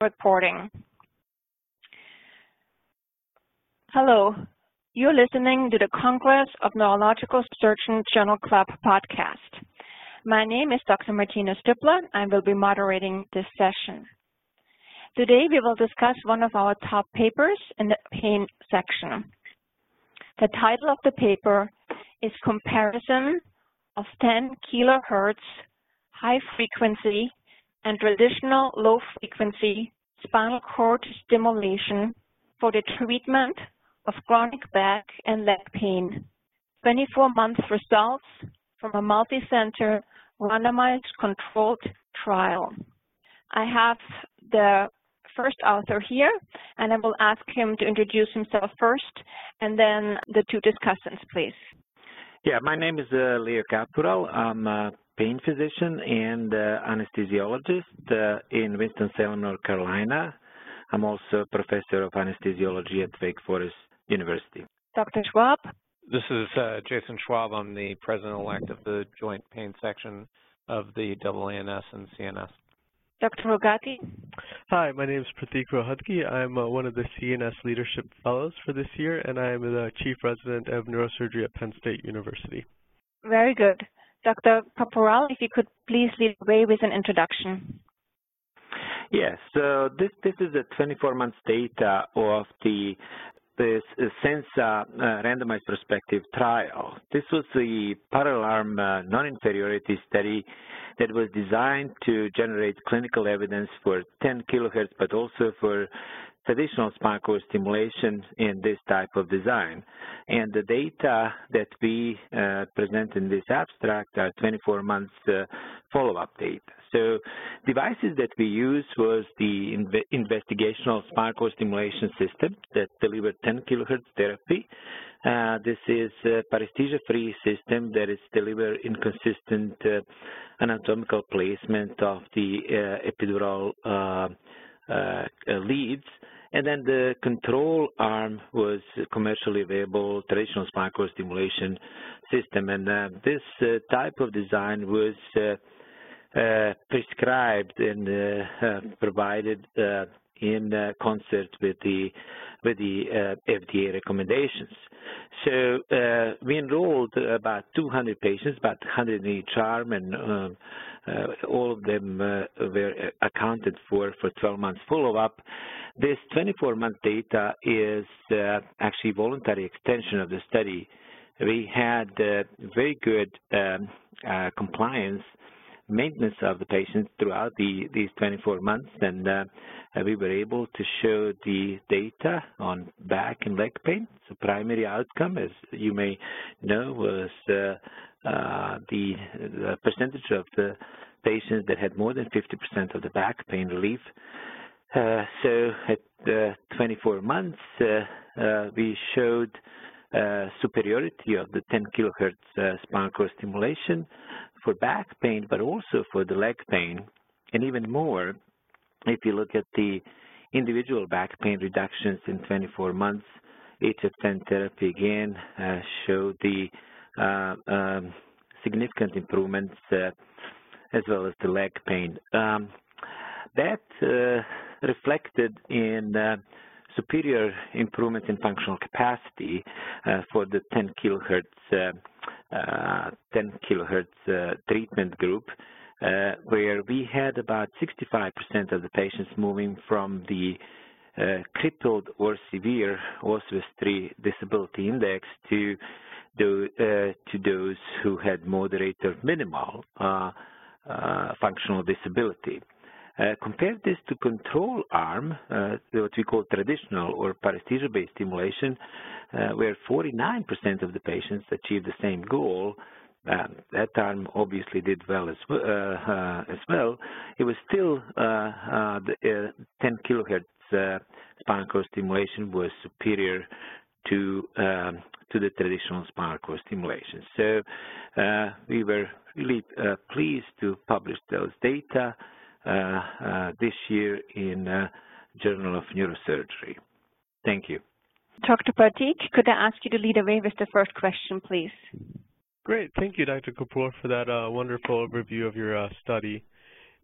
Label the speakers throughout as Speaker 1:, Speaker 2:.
Speaker 1: reporting. Hello, you're listening to the Congress of Neurological Surgeons Journal Club podcast. My name is Dr. Martina Stippler. I will be moderating this session. Today we will discuss one of our top papers in the pain section. The title of the paper is Comparison of 10 kilohertz high frequency and traditional low frequency spinal cord stimulation for the treatment of chronic back and leg pain. 24 month results from a multi-center randomized controlled trial. I have the first author here, and I will ask him to introduce himself first, and then the two discussants, please.
Speaker 2: Yeah, my name is uh, Leo Kapural. I'm a pain physician and uh, anesthesiologist uh, in Winston-Salem, North Carolina. I'm also a professor of anesthesiology at Wake Forest University.
Speaker 1: Dr. Schwab?
Speaker 3: This is uh, Jason Schwab. I'm the president-elect of the joint pain section of the AANS and CNS.
Speaker 1: Dr. Rohatgi?
Speaker 4: Hi, my name is Pratik Rohatgi. I'm uh, one of the CNS Leadership Fellows for this year, and I am the Chief Resident of Neurosurgery at Penn State University.
Speaker 1: Very good. Dr. Kapural, if you could please lead the way with an introduction.
Speaker 2: Yes, so this, this is a 24 months data of the this SENZA uh, randomized prospective trial. This was the parallel arm uh, non-inferiority study that was designed to generate clinical evidence for 10 kilohertz, but also for traditional spinal cord stimulation in this type of design. And the data that we uh, present in this abstract are 24 months uh, follow-up data. So devices that we used was the inv investigational spinal cord stimulation system that delivered 10 kilohertz therapy. Uh, this is a paresthesia-free system that is delivered in consistent uh, anatomical placement of the uh, epidural uh, leads. And then the control arm was commercially available traditional spinal cord stimulation system. And uh, this type of design was uh, prescribed and uh, uh, provided in concert with the with the FDA recommendations. So we enrolled about 200 patients, about 100 in each arm, and um, uh, all of them uh, were accounted for for 12 months follow-up. This 24-month data is uh, actually voluntary extension of the study. We had very good um, compliance maintenance of the patients throughout the, these 24 months, and uh, we were able to show the data on back and leg pain. So primary outcome, as you may know, was uh, uh, the, the, percentage of the patients that had more than 50% of the back pain relief. Uh, so at 24 months, uh, uh, we showed superiority of the 10 kilohertz spinal cord stimulation for back pain, but also for the leg pain. And even more, if you look at the individual back pain reductions in 24 months, HF10 therapy again uh, showed the uh, um, significant improvements uh, as well as the leg pain. Um, that uh, reflected in uh, superior improvements in functional capacity uh, for the 10 kilohertz uh, 10 kilohertz uh, treatment group, uh, where we had about 65% of the patients moving from the uh, crippled or severe OSWIS 3 disability index to, uh, to those who had moderate or minimal uh, functional disability. Uh, compare this to control arm, uh, what we call traditional or paresthesia-based stimulation, uh, where 49% of the patients achieved the same goal. That arm obviously did well as, uh, uh, as well. It was still uh, the 10 kilohertz spinal cord stimulation was superior to um, to the traditional spinal cord stimulation. So we were really pleased to publish those data. Uh, uh, this year in uh, Journal of Neurosurgery. Thank you.
Speaker 1: Dr. Pratik, could I ask you to lead away with the first question, please?
Speaker 4: Great. Thank you, Dr. Kapoor, for that uh, wonderful overview of your uh, study.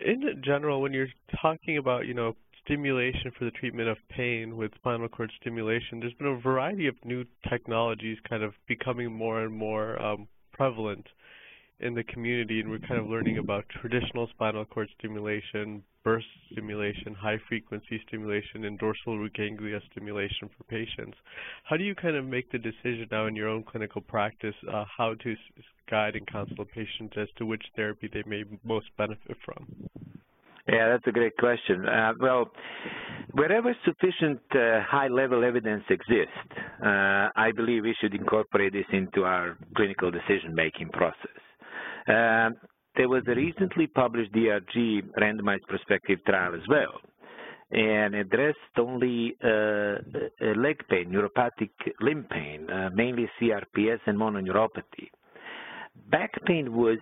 Speaker 4: In general, when you're talking about, you know, stimulation for the treatment of pain with spinal cord stimulation, there's been a variety of new technologies kind of becoming more and more um, prevalent in the community, and we're kind of learning about traditional spinal cord stimulation, burst stimulation, high frequency stimulation, and dorsal root ganglia stimulation for patients. How do you kind of make the decision now in your own clinical practice uh, how to guide and counsel patients as to which therapy they may most benefit from?
Speaker 2: Yeah, that's a great question. Uh, well, wherever sufficient uh, high-level evidence exists, uh, I believe we should incorporate this into our clinical decision-making process. Uh, there was a recently published DRG randomized prospective trial as well, and addressed only uh, uh, leg pain, neuropathic limb pain, uh, mainly CRPS and mononeuropathy. Back pain was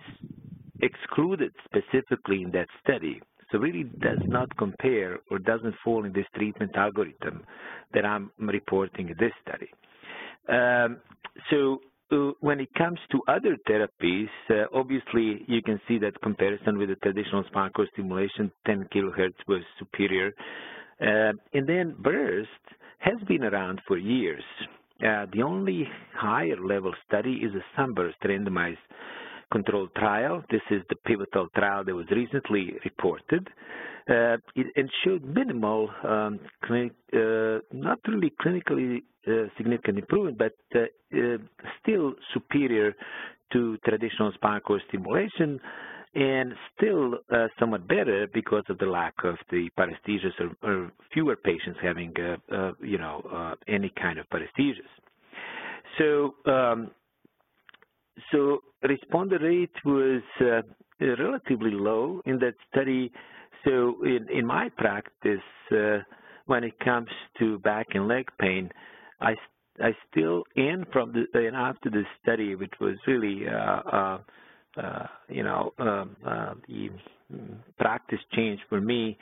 Speaker 2: excluded specifically in that study, so really does not compare or doesn't fall in this treatment algorithm that I'm reporting in this study. Um, so when it comes to other therapies, uh, obviously you can see that comparison with the traditional spinal cord stimulation, 10 kilohertz was superior. Uh, and then burst has been around for years. Uh, the only higher level study is a sunburst randomized controlled trial. This is the pivotal trial that was recently reported. Uh, it, it, showed minimal, um, clinic, uh, not really clinically uh, significant improvement, but uh, uh, still superior to traditional spinal cord stimulation and still uh, somewhat better because of the lack of the paresthesias or, or fewer patients having, you know, any kind of paresthesias. So um, so responder rate was relatively low in that study. So in, in my practice, uh, when it comes to back and leg pain, I, I still, and from the, and after the study, which was really, uh, uh, uh you know, um, uh, the practice change for me,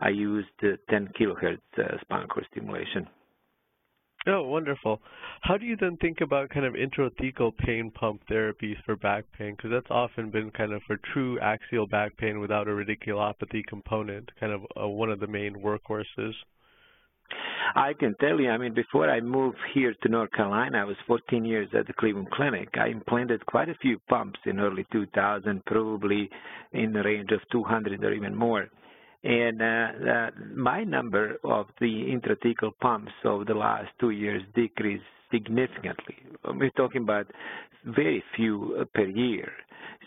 Speaker 2: I used 10 kilohertz spinal cord stimulation.
Speaker 4: Oh, wonderful. How do you then think about kind of intrathecal pain pump therapies for back pain? Because that's often been kind of for true axial back pain without a radiculopathy component, kind of uh, one of the main workhorses.
Speaker 2: I can tell you, I mean, before I moved here to North Carolina, I was 14 years at the Cleveland Clinic. I implanted quite a few pumps in early 2000, probably in the range of 200 or even more. And uh, uh, my number of the intrathecal pumps over the last two years decreased significantly. We're talking about very few uh, per year.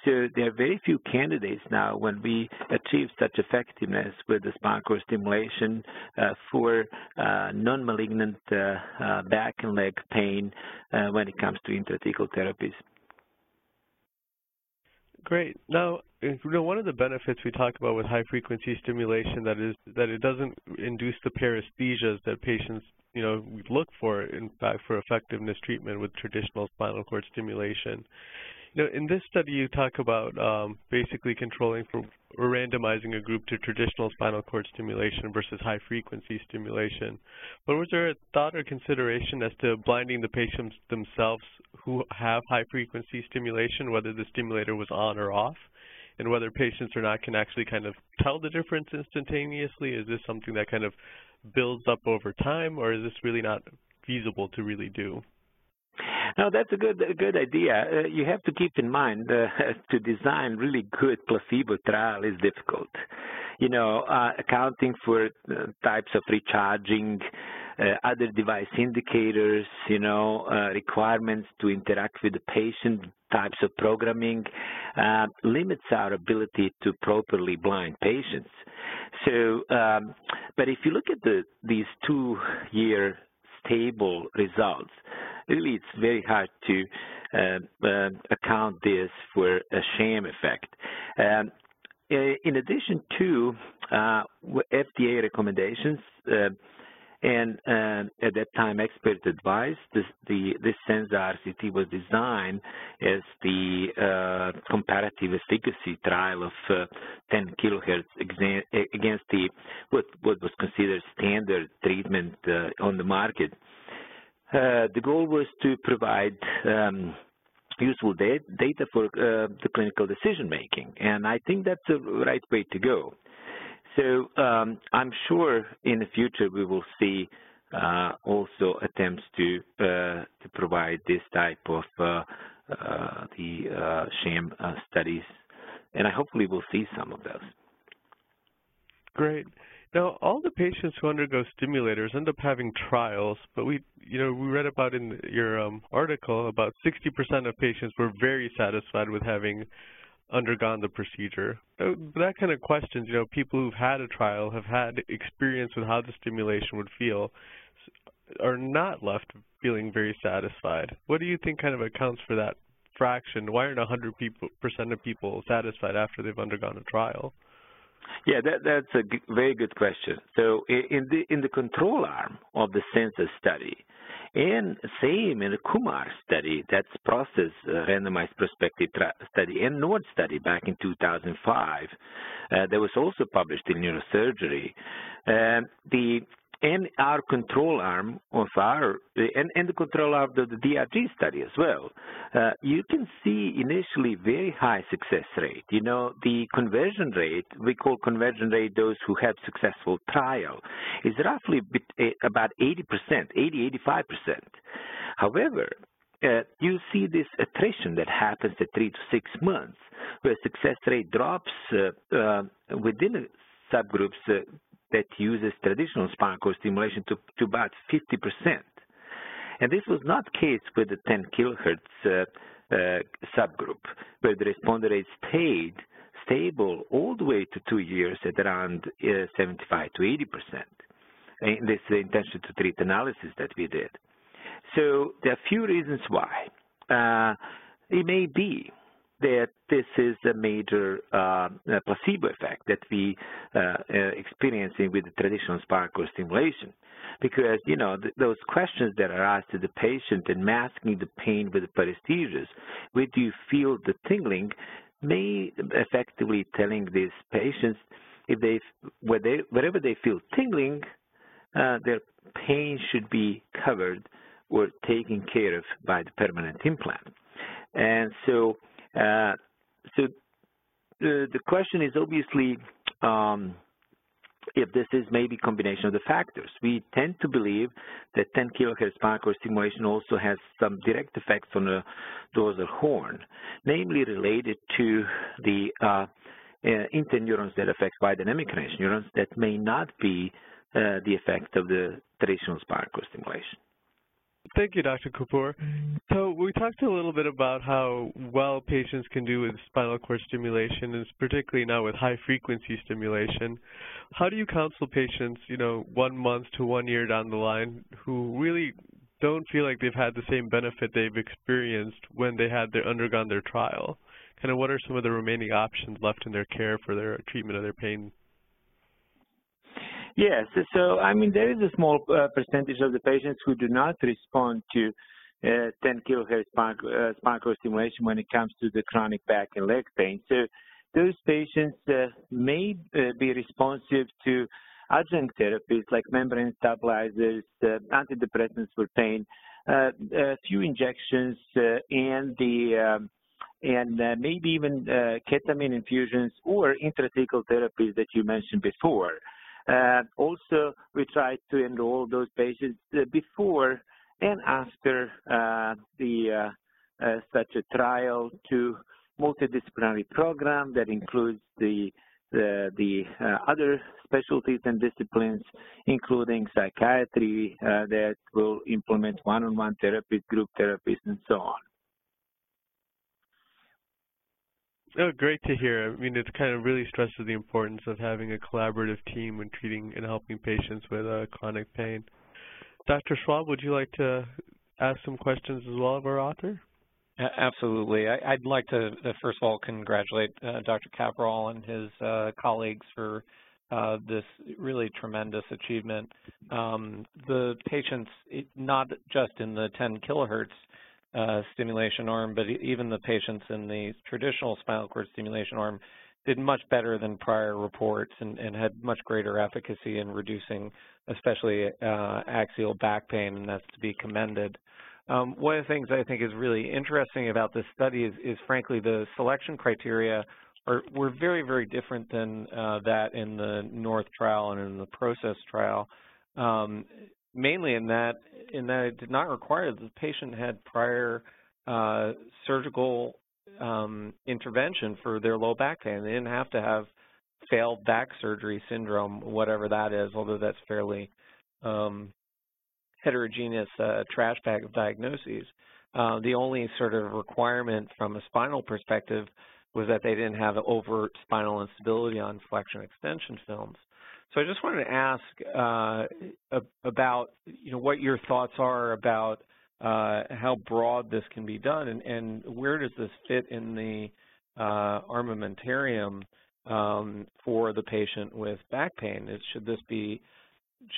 Speaker 2: So there are very few candidates now when we achieve such effectiveness with the spinal cord stimulation uh, for uh, non-malignant uh, uh, back and leg pain when it comes to intrathecal therapies.
Speaker 4: Great. Now, you know, one of the benefits we talk about with high frequency stimulation that is that it doesn't induce the paresthesias that patients, you know, look for in fact for effectiveness treatment with traditional spinal cord stimulation. You know, in this study, you talk about um, basically controlling for or randomizing a group to traditional spinal cord stimulation versus high frequency stimulation. But was there a thought or consideration as to blinding the patients themselves who have high frequency stimulation, whether the stimulator was on or off, and whether patients or not can actually kind of tell the difference instantaneously? Is this something that kind of builds up over time, or is this really not feasible to really do?
Speaker 2: No, that's a good a good idea. Uh, you have to keep in mind uh, to design really good placebo trial is difficult. You know, uh, accounting for uh, types of recharging, other device indicators, you know, uh, requirements to interact with the patient, types of programming, limits our ability to properly blind patients. So, um, but if you look at the these two-year stable results, really it's very hard to uh, uh, account this for a sham effect. Um, in addition to uh, FDA recommendations, uh, and uh, at that time, expert advice, this, the, this Senza RCT was designed as the uh, comparative efficacy trial of uh, 10 kilohertz against the what, what was considered standard treatment uh, on the market. Uh, the goal was to provide um, useful data for uh, the clinical decision making, and I think that's the right way to go. So um, I'm sure in the future we will see uh, also attempts to uh, to provide this type of uh, uh the uh, sham uh, studies, and I hopefully will see some of those.
Speaker 4: Great. Now, all the patients who undergo stimulators end up having trials, but we, you know, we read about in your um, article about 60% of patients were very satisfied with having undergone the procedure. That kind of questions, you know, people who've had a trial, have had experience with how the stimulation would feel, are not left feeling very satisfied. What do you think kind of accounts for that fraction? Why aren't 100% of people satisfied after they've undergone a trial?
Speaker 2: Yeah, that, that's a very good question. So in the in the control arm of the SENZA study, and same in the Kumar study, that's process uh, randomized prospective study, and North study back in 2005, uh, that was also published in neurosurgery. Uh, the and our control arm of our, and, and the control arm of the DRG study as well, uh, you can see initially very high success rate. You know, the conversion rate, we call conversion rate those who have successful trial, is roughly eh, about 80%, 80, 85%. However, uh, you see this attrition that happens at three to six months, where success rate drops uh, uh, within subgroups uh, that uses traditional spinal cord stimulation to, to about 50%. And this was not the case with the 10 kilohertz uh, uh, subgroup, where the responder rate stayed stable all the way to two years at around uh, 75 to 80 percent. And this is the intention to treat analysis that we did. So there are a few reasons why. Uh, it may be that this is a major uh, placebo effect that we uh, uh, experiencing with the traditional cord stimulation. Because, you know, th those questions that are asked to the patient and masking the pain with the paresthesias, where do you feel the tingling, may effectively telling these patients if they, where they wherever they feel tingling, uh, their pain should be covered or taken care of by the permanent implant. And so so the, the question is obviously um, if this is maybe combination of the factors. We tend to believe that 10 kilohertz cord stimulation also has some direct effects on the dorsal horn, namely related to the uh, uh, interneurons that affect wide dynamic range neurons that may not be uh, the effect of the traditional spinal stimulation.
Speaker 4: Thank you, Dr. Kapoor. So we talked a little bit about how well patients can do with spinal cord stimulation, and particularly now with high-frequency stimulation. How do you counsel patients, you know, one month to one year down the line who really don't feel like they've had the same benefit they've experienced when they had their undergone their trial? Kind of what are some of the remaining options left in their care for their treatment of their pain
Speaker 2: Yes. So, I mean, there is a small uh, percentage of the patients who do not respond to uh, 10 kilohertz spinal, uh, stimulation when it comes to the chronic back and leg pain. So, those patients uh, may uh, be responsive to adjunct therapies like membrane stabilizers, uh, antidepressants for pain, a few injections, and the um, and uh, maybe even uh, ketamine infusions or intrathecal therapies that you mentioned before. Uh, also, we try to enroll those patients uh, before and after uh, the such a trial to multidisciplinary program that includes the the, the other specialties and disciplines, including psychiatry that will implement one-on-one -on -one therapies, group therapies, and so on.
Speaker 4: Oh, great to hear. I mean, it kind of really stresses the importance of having a collaborative team when treating and helping patients with uh, chronic pain. Dr. Schwab, would you like to ask some questions as well of our author?
Speaker 3: Absolutely. I, would like to, uh, first of all, congratulate uh, Dr. Kapural and his uh, colleagues for uh, this really tremendous achievement. Um, the patients, not just in the 10 kilohertz uh, stimulation arm, but even the patients in the traditional spinal cord stimulation arm did much better than prior reports and, and had much greater efficacy in reducing especially uh, axial back pain, and that's to be commended. Um, one of the things I think is really interesting about this study is, is frankly the selection criteria are were very, very different than uh, that in the North trial and in the PROCESS trial, um, mainly in that in that it did not require that the patient had prior uh, surgical um, intervention for their low back pain. They didn't have to have failed back surgery syndrome, whatever that is, although that's fairly um, heterogeneous uh, trash bag of diagnoses. Uh, the only sort of requirement from a spinal perspective was that they didn't have overt spinal instability on flexion extension films. So I just wanted to ask uh, about, you know, what your thoughts are about uh, how broad this can be done, and, and where does this fit in the uh, armamentarium um, for the patient with back pain? Is, should this be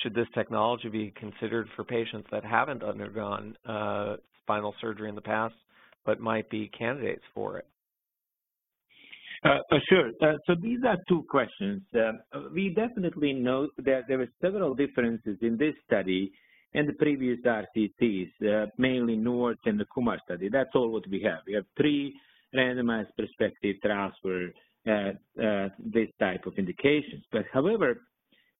Speaker 3: should this technology be considered for patients that haven't undergone uh, spinal surgery in the past but might be candidates for it?
Speaker 2: Uh, uh, sure. Uh, so these are two questions. Uh, we definitely know that there were several differences in this study and the previous RCTs, mainly North and the Kumar study. That's all what we have. We have three randomized prospective trials for this type of indications. But however,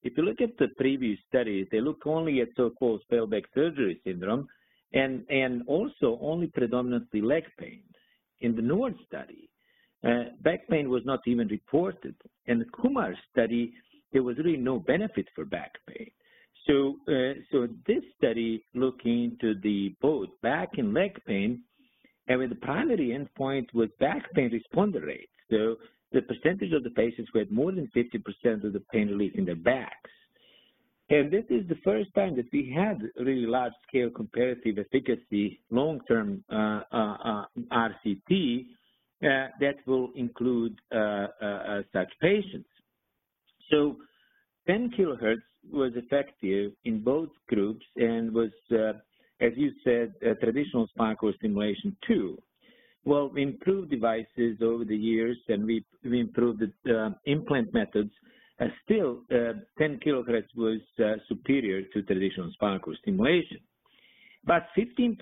Speaker 2: if you look at the previous studies, they look only at so-called failed back surgery syndrome and, and also only predominantly leg pain. In the North study, uh, back pain was not even reported. In the Kumar study, there was really no benefit for back pain. So, uh, so this study looking into the both back and leg pain, and with the primary endpoint was back pain responder rate. So the percentage of the patients who had more than 50% of the pain relief in their backs. And this is the first time that we had really large-scale comparative efficacy long-term uh, uh, uh, RCT that will include uh, uh, such patients. So 10 kilohertz was effective in both groups and was, as you said, traditional spinal cord stimulation too. Well, we improved devices over the years and we, we improved the uh, implant methods. Uh, still, uh, 10 kilohertz was uh, superior to traditional spinal cord stimulation. But 15%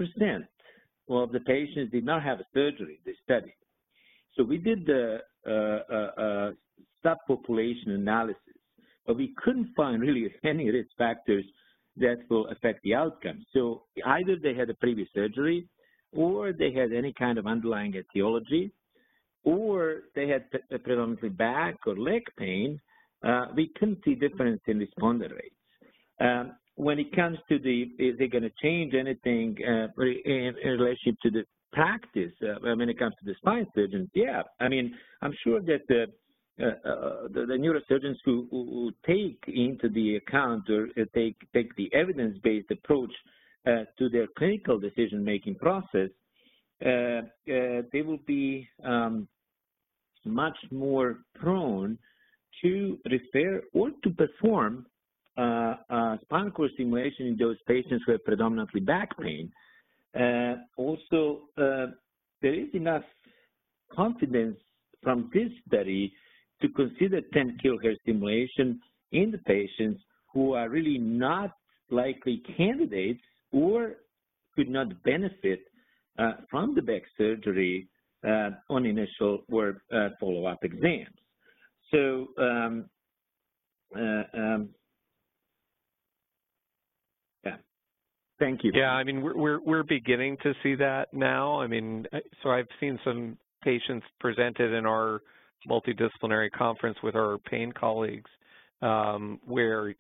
Speaker 2: of the patients did not have a surgery in this study. So we did the uh, uh, subpopulation analysis, but we couldn't find really any risk factors that will affect the outcome. So either they had a previous surgery or they had any kind of underlying etiology, or they had predominantly back or leg pain, uh, we couldn't see difference in responder rates. Um, when it comes to the, is it going to change anything uh, in, in, relationship to the practice uh, when it comes to the spine surgeons? Yeah, I mean, I'm sure that the, uh, uh, the, the, neurosurgeons who, who, take into the account or uh, take, take the evidence-based approach uh, to their clinical decision-making process, they will be um, much more prone to refer or to perform uh, uh, spinal cord stimulation in those patients who have predominantly back pain. Uh, also, there is enough confidence from this study to consider 10 kilohertz stimulation in the patients who are really not likely candidates or could not benefit uh, from the back surgery uh, on initial or uh, follow-up exams. So um, uh, um, yeah, thank you.
Speaker 3: Yeah, I mean we're we're we're beginning to see that now. I mean, so I've seen some patients presented in our multidisciplinary conference with our pain colleagues um, where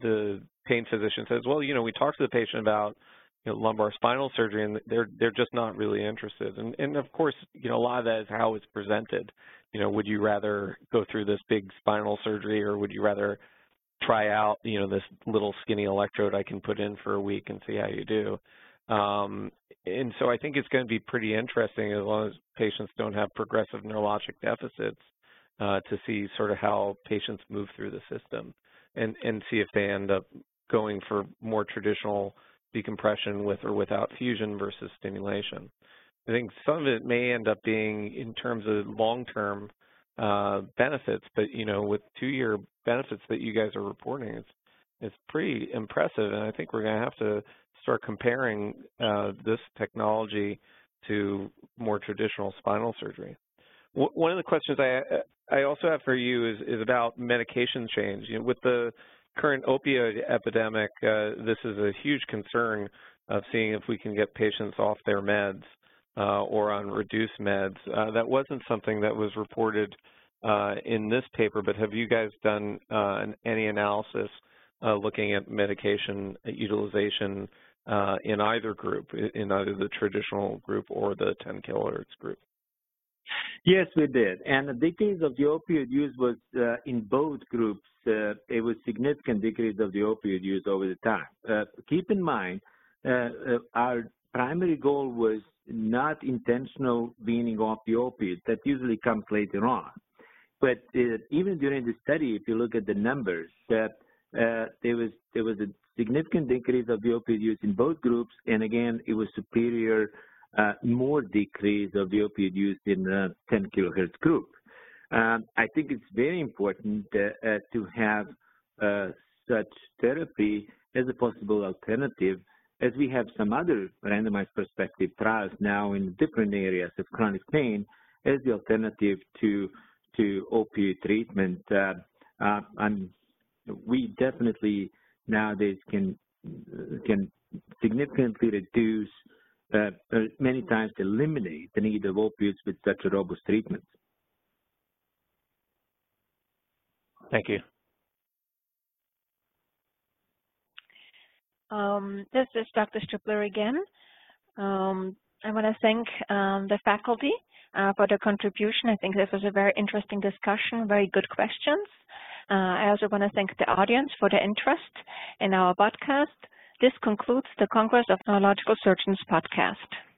Speaker 3: the pain physician says, well, you know, we talked to the patient about you know, lumbar spinal surgery, and they're they're just not really interested. And and of course, you know, a lot of that is how it's presented. You know, would you rather go through this big spinal surgery, or would you rather try out, you know, this little skinny electrode I can put in for a week and see how you do? Um, and so I think it's going to be pretty interesting as long as patients don't have progressive neurologic deficits uh, to see sort of how patients move through the system and, and see if they end up going for more traditional decompression with or without fusion versus stimulation. I think some of it may end up being in terms of long-term uh, benefits, but you know, with two-year benefits that you guys are reporting, it's it's pretty impressive, and I think we're going to have to start comparing uh, this technology to more traditional spinal surgery. one of the questions I I also have for you is is about medication change. You know, with the current opioid epidemic, uh, this is a huge concern of seeing if we can get patients off their meds or on reduced meds. Uh, that wasn't something that was reported uh, in this paper, but have you guys done uh, any analysis uh, looking at medication utilization in either group, in either the traditional group or the 10 kilohertz group?
Speaker 2: Yes, we did. And the decrease of the opioid use was uh, in both groups. Uh, it was significant decrease of the opioid use over the time. Uh, keep in mind, our primary goal was not intentional weaning off the opioid. That usually comes later on. But uh, even during the study, if you look at the numbers, uh, uh, there was there was a significant decrease of the opioid use in both groups, and again, it was superior, uh, more decrease of the opioid use in the 10 kilohertz group. Um, I think it's very important to have such therapy as a possible alternative, as we have some other randomized prospective trials now in different areas of chronic pain as the alternative to to opioid treatment. Uh, uh, and we definitely nowadays can can significantly reduce, uh, uh, many times eliminate the need of opioids with such a robust treatment.
Speaker 3: Thank you.
Speaker 1: Um, this is Dr. Stippler again. Um, I want to thank um, the faculty uh, for the contribution. I think this was a very interesting discussion, very good questions. Uh, I also want to thank the audience for their interest in our podcast. This concludes the Congress of Neurological Surgeons podcast.